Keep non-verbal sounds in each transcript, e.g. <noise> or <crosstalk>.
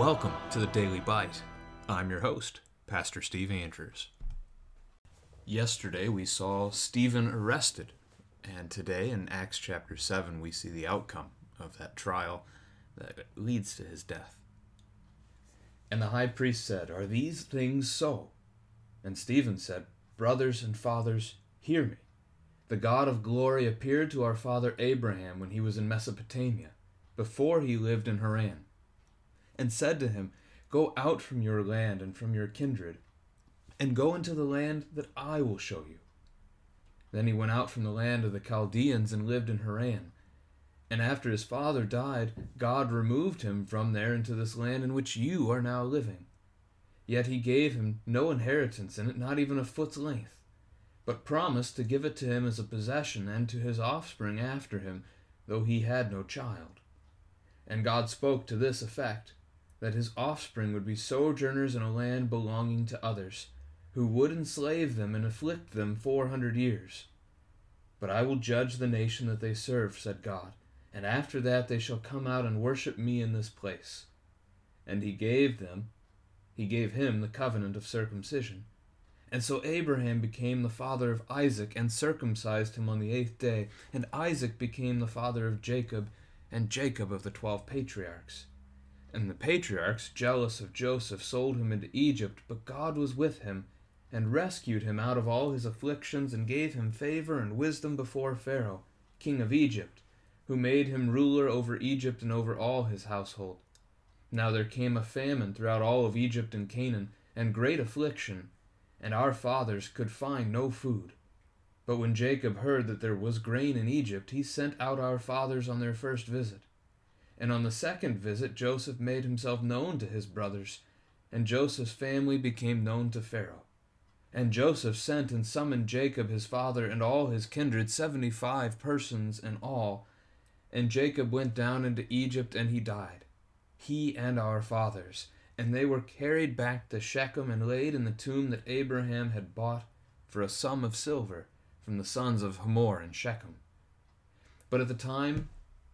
Welcome to the Daily Bite. I'm your host, Pastor Steve Andrews. Yesterday we saw Stephen arrested, and today in Acts chapter 7 we see the outcome of that trial that leads to his death. And the high priest said, Are these things so? And Stephen said, Brothers and fathers, hear me. The God of glory appeared to our father Abraham when he was in Mesopotamia, before he lived in Haran, and said to him, Go out from your land and from your kindred, and go into the land that I will show you. Then he went out from the land of the Chaldeans and lived in Haran. And after his father died, God removed him from there into this land in which you are now living. Yet he gave him no inheritance in it, not even a foot's length, but promised to give it to him as a possession and to his offspring after him, though he had no child. And God spoke to this effect that his offspring would be sojourners in a land belonging to others, who would enslave them and afflict them four hundred years. But I will judge the nation that they serve, said God, and after that they shall come out and worship me in this place. And he gave them, he gave him the covenant of circumcision. And so Abraham became the father of Isaac and circumcised him on the eighth day, and Isaac became the father of Jacob, and Jacob of the twelve patriarchs. And the patriarchs, jealous of Joseph, sold him into Egypt, but God was with him, and rescued him out of all his afflictions, and gave him favor and wisdom before Pharaoh, king of Egypt, who made him ruler over Egypt and over all his household. Now there came a famine throughout all of Egypt and Canaan, and great affliction, and our fathers could find no food. But when Jacob heard that there was grain in Egypt, he sent out our fathers on their first visit. And on the second visit, Joseph made himself known to his brothers, and Joseph's family became known to Pharaoh. And Joseph sent and summoned Jacob his father and all his kindred, seventy five persons in all. And Jacob went down into Egypt, and he died, he and our fathers. And they were carried back to Shechem and laid in the tomb that Abraham had bought for a sum of silver from the sons of Hamor and Shechem. But at the time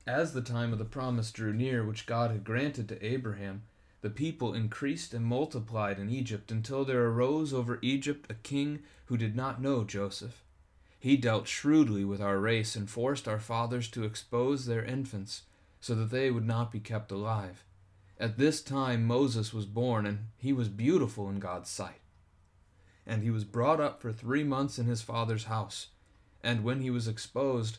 as the time of the promise drew near, which God had granted to Abraham, the people increased and multiplied in Egypt until there arose over Egypt a king who did not know Joseph. He dealt shrewdly with our race and forced our fathers to expose their infants so that they would not be kept alive. At this time Moses was born, and he was beautiful in God's sight. And he was brought up for three months in his father's house. And when he was exposed,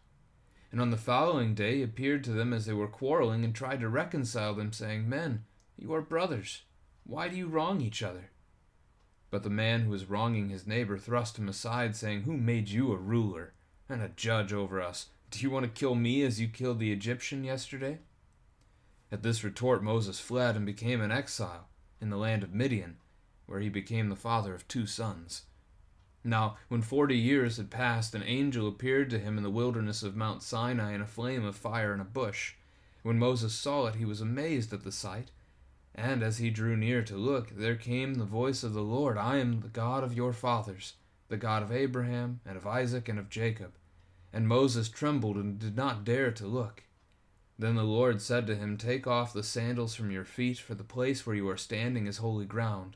And on the following day appeared to them as they were quarreling and tried to reconcile them, saying, Men, you are brothers. Why do you wrong each other? But the man who was wronging his neighbor thrust him aside, saying, Who made you a ruler and a judge over us? Do you want to kill me as you killed the Egyptian yesterday? At this retort Moses fled and became an exile in the land of Midian, where he became the father of two sons. Now, when forty years had passed, an angel appeared to him in the wilderness of Mount Sinai in a flame of fire in a bush. When Moses saw it, he was amazed at the sight. And as he drew near to look, there came the voice of the Lord I am the God of your fathers, the God of Abraham, and of Isaac, and of Jacob. And Moses trembled and did not dare to look. Then the Lord said to him, Take off the sandals from your feet, for the place where you are standing is holy ground.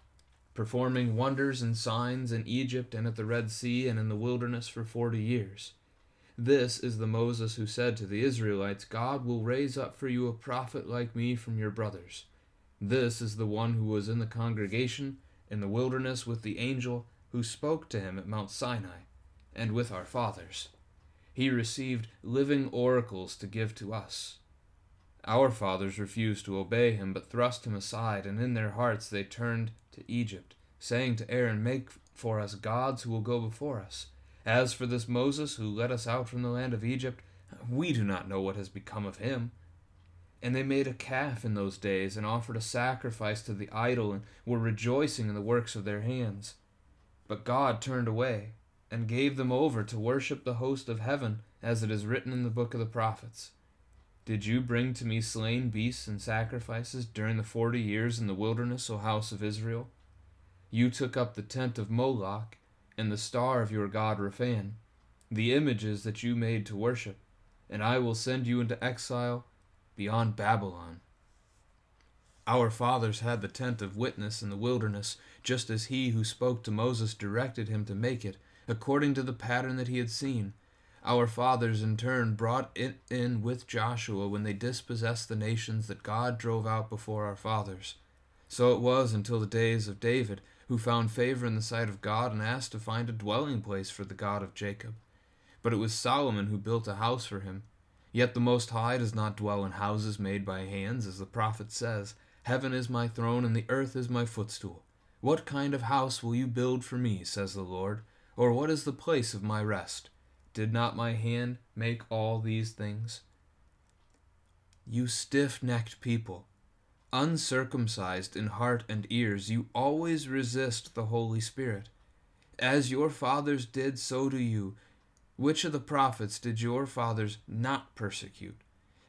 performing wonders and signs in Egypt and at the Red Sea and in the wilderness for forty years. This is the Moses who said to the Israelites, God will raise up for you a prophet like me from your brothers. This is the one who was in the congregation in the wilderness with the angel who spoke to him at Mount Sinai, and with our fathers. He received living oracles to give to us. Our fathers refused to obey him, but thrust him aside, and in their hearts they turned to Egypt, saying to Aaron, Make for us gods who will go before us. As for this Moses who led us out from the land of Egypt, we do not know what has become of him. And they made a calf in those days, and offered a sacrifice to the idol, and were rejoicing in the works of their hands. But God turned away, and gave them over to worship the host of heaven, as it is written in the book of the prophets. Did you bring to me slain beasts and sacrifices during the forty years in the wilderness, O house of Israel? You took up the tent of Moloch, and the star of your god Rephan, the images that you made to worship, and I will send you into exile beyond Babylon. Our fathers had the tent of witness in the wilderness, just as he who spoke to Moses directed him to make it, according to the pattern that he had seen. Our fathers, in turn, brought it in with Joshua when they dispossessed the nations that God drove out before our fathers. So it was until the days of David, who found favor in the sight of God and asked to find a dwelling place for the God of Jacob. But it was Solomon who built a house for him. Yet the Most High does not dwell in houses made by hands, as the prophet says, Heaven is my throne, and the earth is my footstool. What kind of house will you build for me, says the Lord? Or what is the place of my rest? Did not my hand make all these things? You stiff necked people, uncircumcised in heart and ears, you always resist the Holy Spirit. As your fathers did, so do you. Which of the prophets did your fathers not persecute?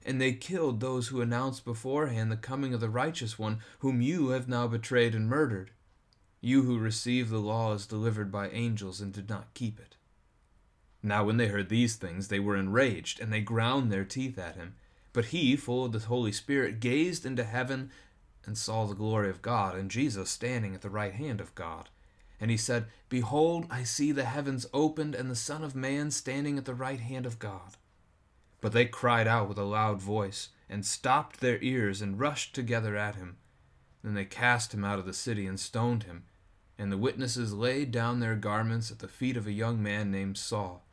And they killed those who announced beforehand the coming of the righteous one, whom you have now betrayed and murdered. You who received the law as delivered by angels and did not keep it. Now, when they heard these things, they were enraged, and they ground their teeth at him. But he, full of the Holy Spirit, gazed into heaven and saw the glory of God, and Jesus standing at the right hand of God. And he said, Behold, I see the heavens opened, and the Son of Man standing at the right hand of God. But they cried out with a loud voice, and stopped their ears, and rushed together at him. Then they cast him out of the city, and stoned him. And the witnesses laid down their garments at the feet of a young man named Saul.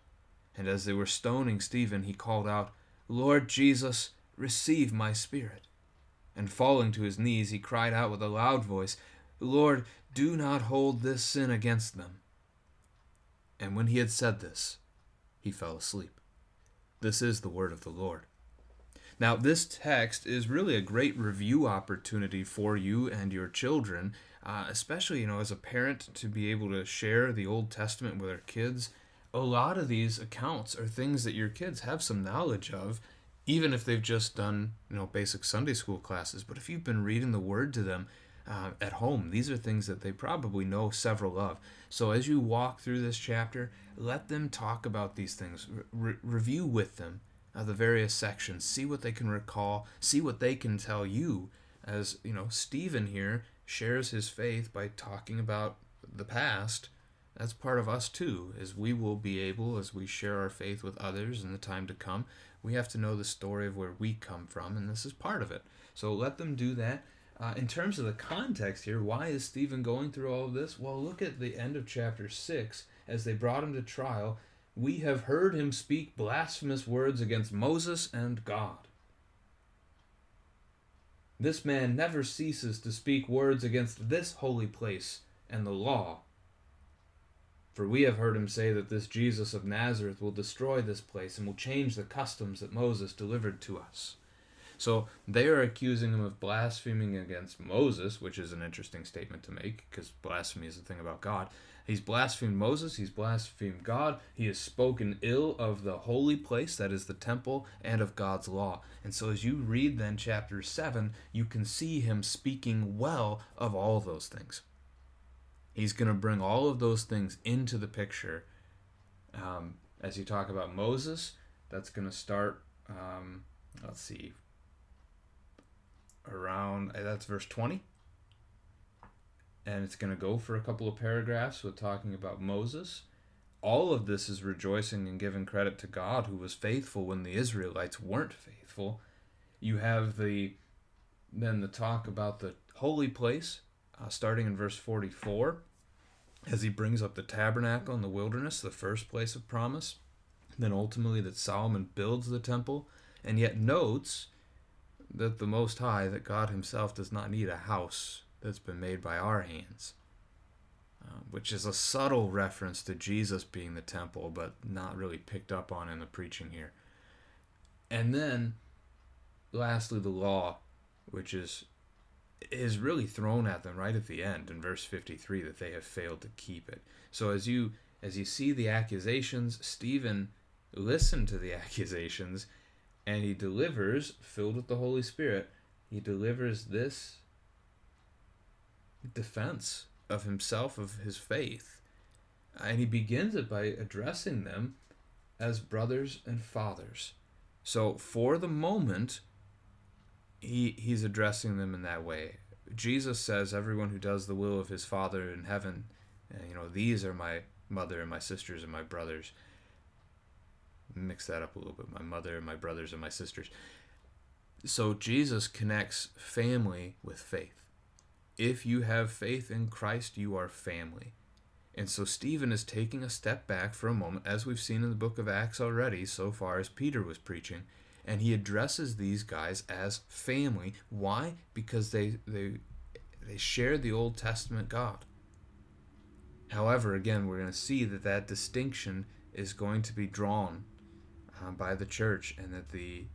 And as they were stoning Stephen, he called out, Lord Jesus, receive my spirit. And falling to his knees, he cried out with a loud voice, Lord, do not hold this sin against them. And when he had said this, he fell asleep. This is the word of the Lord. Now, this text is really a great review opportunity for you and your children, uh, especially, you know, as a parent to be able to share the Old Testament with our kids a lot of these accounts are things that your kids have some knowledge of even if they've just done you know basic sunday school classes. But if you've been reading the word to them uh, at home these are things that they probably know several of. So as you walk through this chapter let them talk about these things. Re- review with them uh, the various sections. See what they can recall. See what they can tell you. As you know stephen here shares his faith by talking about the past that's part of us too is we will be able as we share our faith with others in the time to come we have to know the story of where we come from and this is part of it. So let them do that. Uh, in terms of the context here why is stephen going through all of this? Well look at the end of chapter 6 as they brought him to trial. We have heard him speak blasphemous words against moses and god. This man never ceases to speak words against this holy place and the law for we have heard him say that this Jesus of Nazareth will destroy this place and will change the customs that Moses delivered to us. So they are accusing him of blaspheming against Moses, which is an interesting statement to make because blasphemy is a thing about God. He's blasphemed Moses, he's blasphemed God, he has spoken ill of the holy place, that is the temple, and of God's law. And so as you read then chapter 7, you can see him speaking well of all those things. He's going to bring all of those things into the picture. Um, as you talk about Moses, that's going to start, um, let's see, around, uh, that's verse 20. And it's going to go for a couple of paragraphs with talking about Moses. All of this is rejoicing and giving credit to God who was faithful when the Israelites weren't faithful. You have the then the talk about the holy place uh, starting in verse 44, as he brings up the tabernacle in the wilderness, the first place of promise. Then ultimately, that Solomon builds the temple, and yet notes that the Most High, that God Himself does not need a house that's been made by our hands. Uh, which is a subtle reference to Jesus being the temple, but not really picked up on in the preaching here. And then, lastly, the law, which is is really thrown at them right at the end in verse 53 that they have failed to keep it. So as you as you see the accusations, Stephen listened to the <laughs> accusations and he delivers, filled with the Holy Spirit, he delivers this defense of himself, of his faith. And he begins it by addressing them as brothers and fathers. So for the moment, he he's addressing them in that way. Jesus says, "Everyone who does the will of his Father in heaven, uh, you know, these are my mother and my sisters and my brothers." Mix that up a little bit. My mother and my brothers and my sisters. So Jesus connects family with faith. If you have faith in Christ, you are family. And so Stephen is taking a step back for a moment, as we've seen in the book of Acts already, so far as Peter was preaching, and he addresses these guys as family. Why? Because they they they share the Old Testament God. However, again, we're going to see that that distinction is going to be drawn uh, by the church, and that the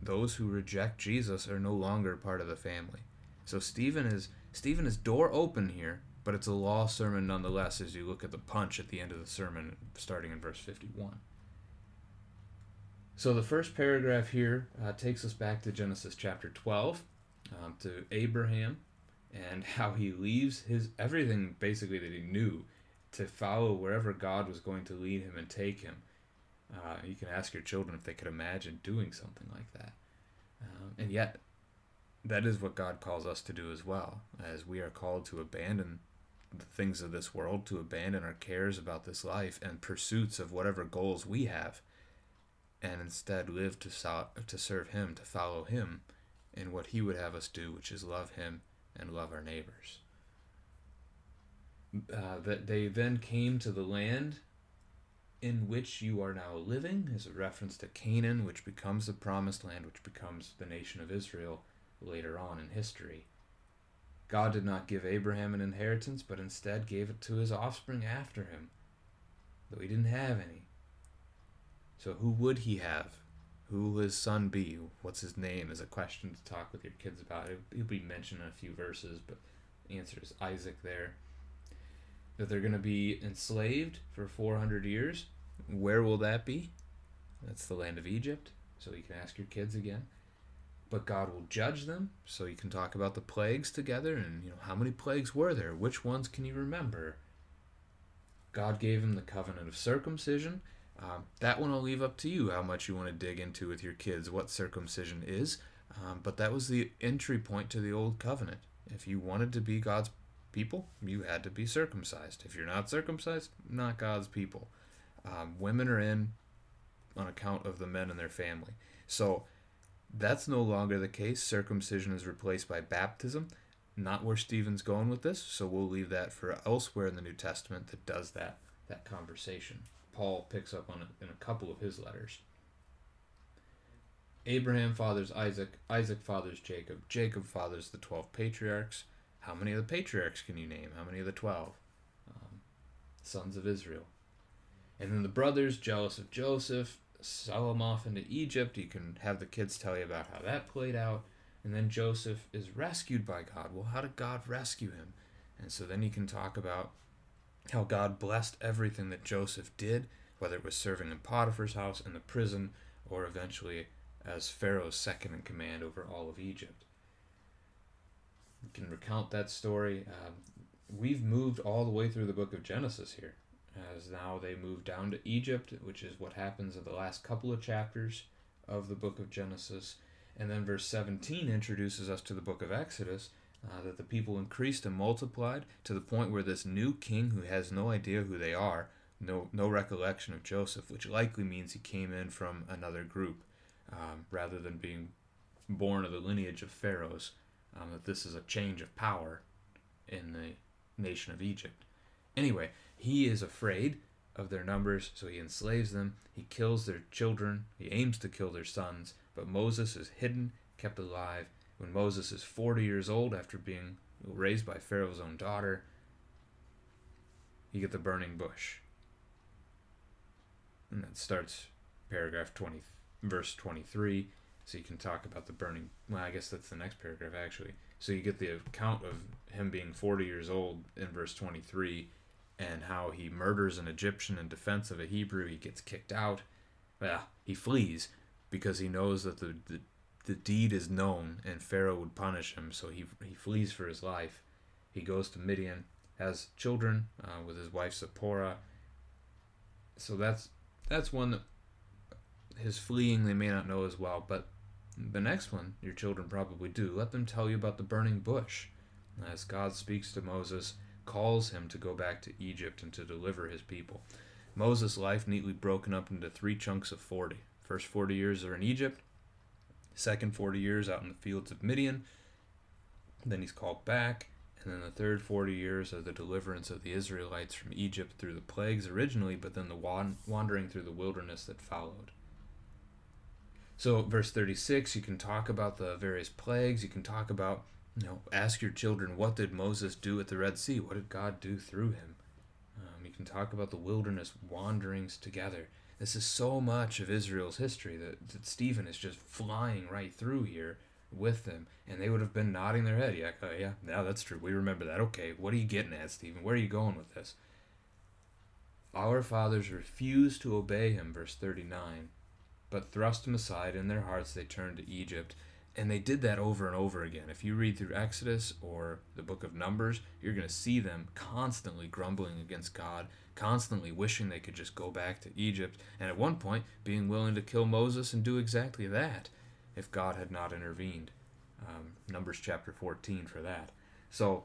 those who reject Jesus are no longer part of the family. So Stephen is Stephen is door open here, but it's a law sermon nonetheless. As you look at the punch at the end of the sermon, starting in verse fifty-one. So the first paragraph here uh, takes us back to Genesis chapter 12, um, to Abraham, and how he leaves his everything basically that he knew to follow wherever God was going to lead him and take him. Uh, you can ask your children if they could imagine doing something like that. Um, and yet, that is what God calls us to do as well, as we are called to abandon the things of this world, to abandon our cares about this life and pursuits of whatever goals we have and instead live to, so- to serve Him, to follow Him in what He would have us do, which is love Him and love our neighbors. Uh, that they then came to the land in which you are now living is a reference to Canaan, which becomes the promised land, which becomes the nation of Israel later on in history. God did not give Abraham an inheritance, but instead gave it to his offspring after him, though he didn't have any. So who would he have? Who will his son be? What's his name? Is a question to talk with your kids about. He'll be mentioned in a few verses, but the answer is Isaac there. That they're going to be enslaved for 400 years. Where will that be? That's the land of Egypt. So you can ask your kids again. But God will judge them, so you can talk about the plagues together and you know how many plagues were there? Which ones can you remember? God gave him the covenant of circumcision um, that one I'll leave up to you how much you want to dig into with your kids what circumcision is. Um, but that was the entry point to the old covenant. If you wanted to be God's people, you had to be circumcised. If you're not circumcised, not God's people. Um, women are in on account of the men in their family. So that's no longer the case. Circumcision is replaced by baptism. Not where Stephen's going with this, so we'll leave that for elsewhere in the New Testament that does that that conversation. Paul picks up on it in a couple of his letters. Abraham fathers Isaac, Isaac fathers Jacob, Jacob fathers the 12 patriarchs. How many of the patriarchs can you name? How many of the 12? Um, sons of Israel. And then the brothers, jealous of Joseph, sell him off into Egypt. You can have the kids tell you about how that played out. And then Joseph is rescued by God. Well, how did God rescue him? And so then you can talk about how God blessed everything that Joseph did, whether it was serving in Potiphar's house, in the prison, or eventually as Pharaoh's second in command over all of Egypt. You can recount that story. Um, we've moved all the way through the book of Genesis here, as now they move down to Egypt, which is what happens in the last couple of chapters of the book of Genesis. And then verse 17 introduces us to the book of Exodus, uh, that the people increased and multiplied to the point where this new king, who has no idea who they are, no no recollection of Joseph, which likely means he came in from another group, um, rather than being born of the lineage of pharaohs. Um, that this is a change of power in the nation of Egypt. Anyway, he is afraid of their numbers, so he enslaves them. He kills their children. He aims to kill their sons. But Moses is hidden, kept alive. When Moses is 40 years old, after being raised by Pharaoh's own daughter, you get the burning bush. And that starts paragraph 20, verse 23. So you can talk about the burning. Well, I guess that's the next paragraph, actually. So you get the account of him being 40 years old in verse 23 and how he murders an Egyptian in defense of a Hebrew. He gets kicked out. Well, he flees because he knows that the, the, the deed is known and Pharaoh would punish him. So he, he flees for his life. He goes to Midian, has children uh, with his wife Zipporah. So that's that's one that his fleeing they may not know as well, but the next one your children probably do. Let them tell you about the burning bush. As God speaks to Moses, calls him to go back to Egypt and to deliver his people. Moses' life neatly broken up into three chunks of 40. First 40 years are in Egypt, second 40 years out in the fields of Midian, then he's called back, and then the third 40 years are the deliverance of the Israelites from Egypt through the plagues originally, but then the wandering through the wilderness that followed. So, verse 36, you can talk about the various plagues, you can talk about you know, ask your children, what did Moses do at the Red Sea? What did God do through him? Um, you can talk about the wilderness wanderings together. This is so much of Israel's history that, that Stephen is just flying right through here with them. And they would have been nodding their head. Yeah, uh, yeah, yeah, that's true. We remember that. Okay, what are you getting at, Stephen? Where are you going with this? Our fathers refused to obey him, verse 39, but thrust him aside. In their hearts they turned to Egypt and they did that over and over again. If you read through Exodus or the book of Numbers, you're going to see them constantly grumbling against God, constantly wishing they could just go back to Egypt, and at one point being willing to kill Moses and do exactly that if God had not intervened. Um, Numbers chapter 14 for that. So,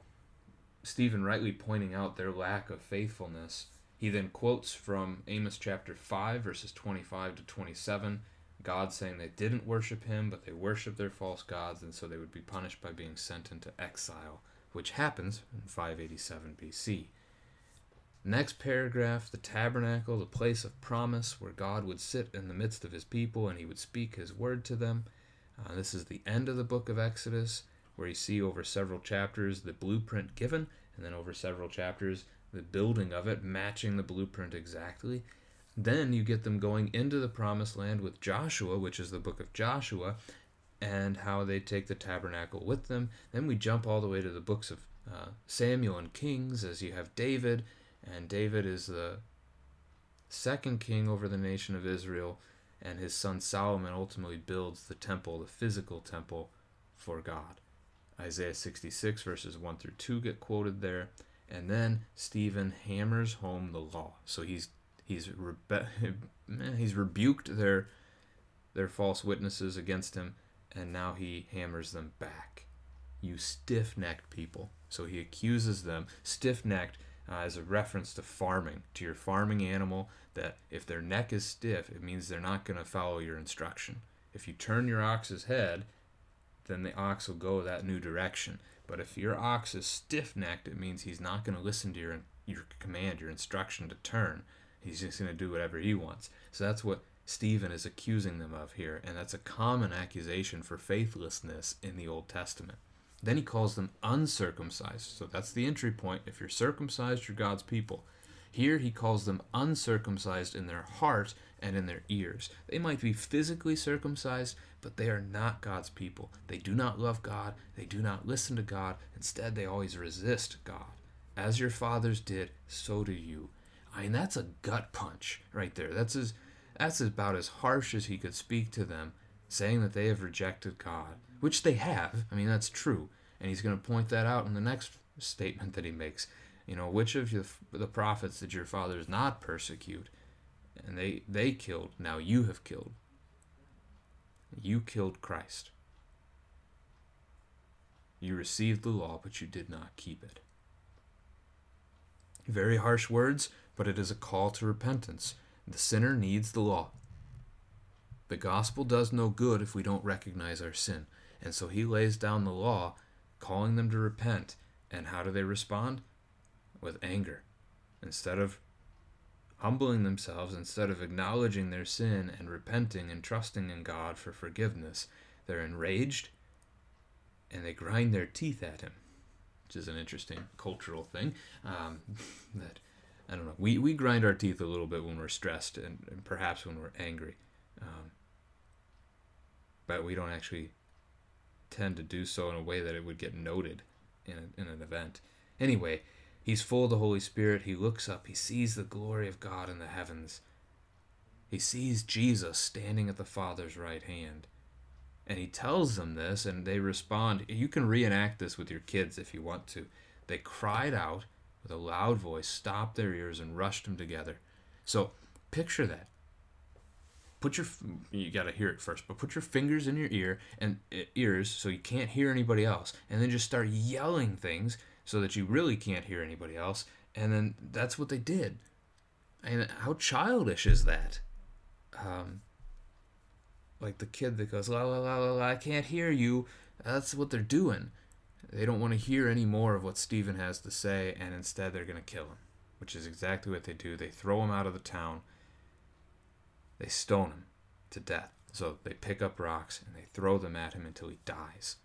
Stephen rightly pointing out their lack of faithfulness. He then quotes from Amos chapter 5, verses 25 to 27 God saying they didn't worship him, but they worshiped their false gods, and so they would be punished by being sent into exile, which happens in 587 BC. Next paragraph the tabernacle, the place of promise, where God would sit in the midst of his people and he would speak his word to them. Uh, this is the end of the book of Exodus, where you see over several chapters the blueprint given, and then over several chapters the building of it matching the blueprint exactly. Then you get them going into the promised land with Joshua, which is the book of Joshua, and how they take the tabernacle with them. Then we jump all the way to the books of uh, Samuel and Kings, as you have David, and David is the second king over the nation of Israel, and his son Solomon ultimately builds the temple, the physical temple for God. Isaiah 66, verses 1 through 2 get quoted there. And then Stephen hammers home the law. So he's He's rebe- <laughs> he's rebuked their their false witnesses against him, and now he hammers them back. You stiff-necked people. So he accuses them stiff-necked uh, as a reference to farming, to your farming animal. That if their neck is stiff, it means they're not going to follow your instruction. If you turn your ox's head, then the ox will go that new direction. But if your ox is stiff-necked, it means he's not going to listen to your your command, your instruction to turn. He's just going to do whatever he wants. So that's what Stephen is accusing them of here, and that's a common accusation for faithlessness in the Old Testament. Then he calls them uncircumcised. So that's the entry point. If you're circumcised, you're God's people. Here he calls them uncircumcised in their heart and in their ears. They might be physically circumcised, but they are not God's people. They do not love God. They do not listen to God. Instead, they always resist God. As your fathers did, so do you. I mean, that's a gut punch right there. That's as that's about as harsh as he could speak to them, saying that they have rejected God, which they have. I mean, that's true, and he's going to point that out in the next statement that he makes. You know, which of the, the prophets did your fathers not persecute? And they they killed. Now you have killed. You killed Christ. You received the law, but you did not keep it. Very harsh words, but it is a call to repentance. The sinner needs the law. The gospel does no good if we don't recognize our sin. And so he lays down the law, calling them to repent, And how do they respond? With anger. Instead of humbling themselves, instead of acknowledging their sin and repenting and trusting in God for forgiveness, they're enraged and they grind their teeth at him, which is an interesting cultural thing. Um, <laughs> that I don't know. We we grind our teeth a little bit when we're stressed and, and perhaps when we're angry, um, but we don't actually tend to do so in a way that it would get noted in, in an event. Anyway, he's full of the Holy Spirit. He looks up. He sees the glory of God in the heavens. He sees Jesus standing at the Father's right hand. And he tells them this, and they respond. You can reenact this with your kids if you want to. They cried out with a loud voice, stopped their ears, and rushed them together. So picture that. Put your you got to hear it first, but put your fingers in your ear and ears so you can't hear anybody else, and then just start yelling things so that you really can't hear anybody else. And then that's what they did. And how childish is that? Um, like the kid that goes la la la la la I can't hear you. That's what they're doing. They don't want to hear any more of what Stephen has to say, and instead they're going to kill him, which is exactly what they do. They throw him out of the town. They stone him to death. So they pick up rocks and they throw them at him until he dies.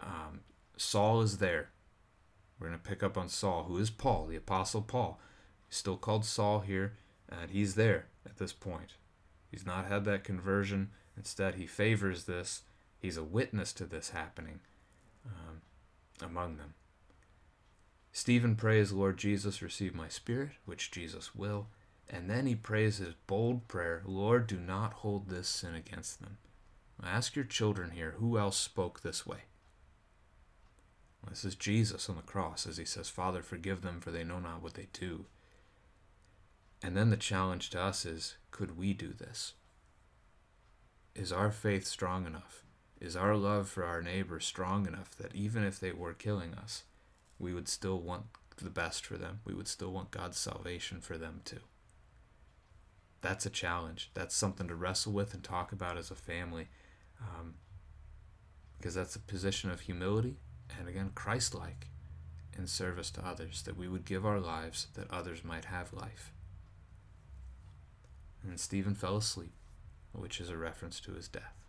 Um, Saul is there. We're going to pick up on Saul, who is Paul, the Apostle Paul. He's still called Saul here, and he's there at this point. He's not had that conversion Instead, he favors this. He's a witness to this happening um, among them. Stephen prays, Lord Jesus, receive my spirit, which Jesus will. And then he prays his bold prayer, Lord, do not hold this sin against them. Ask your children here, who else spoke this way? This is Jesus on the cross as he says, Father, forgive them, for they know not what they do. And then the challenge to us is, could we do this? Is our faith strong enough? Is our love for our neighbor strong enough that even if they were killing us, we would still want the best for them? We would still want God's salvation for them too. That's a challenge. That's something to wrestle with and talk about as a family. Um, because that's a position of humility and again, Christ like in service to others, that we would give our lives that others might have life. And Stephen fell asleep which is a reference to his death.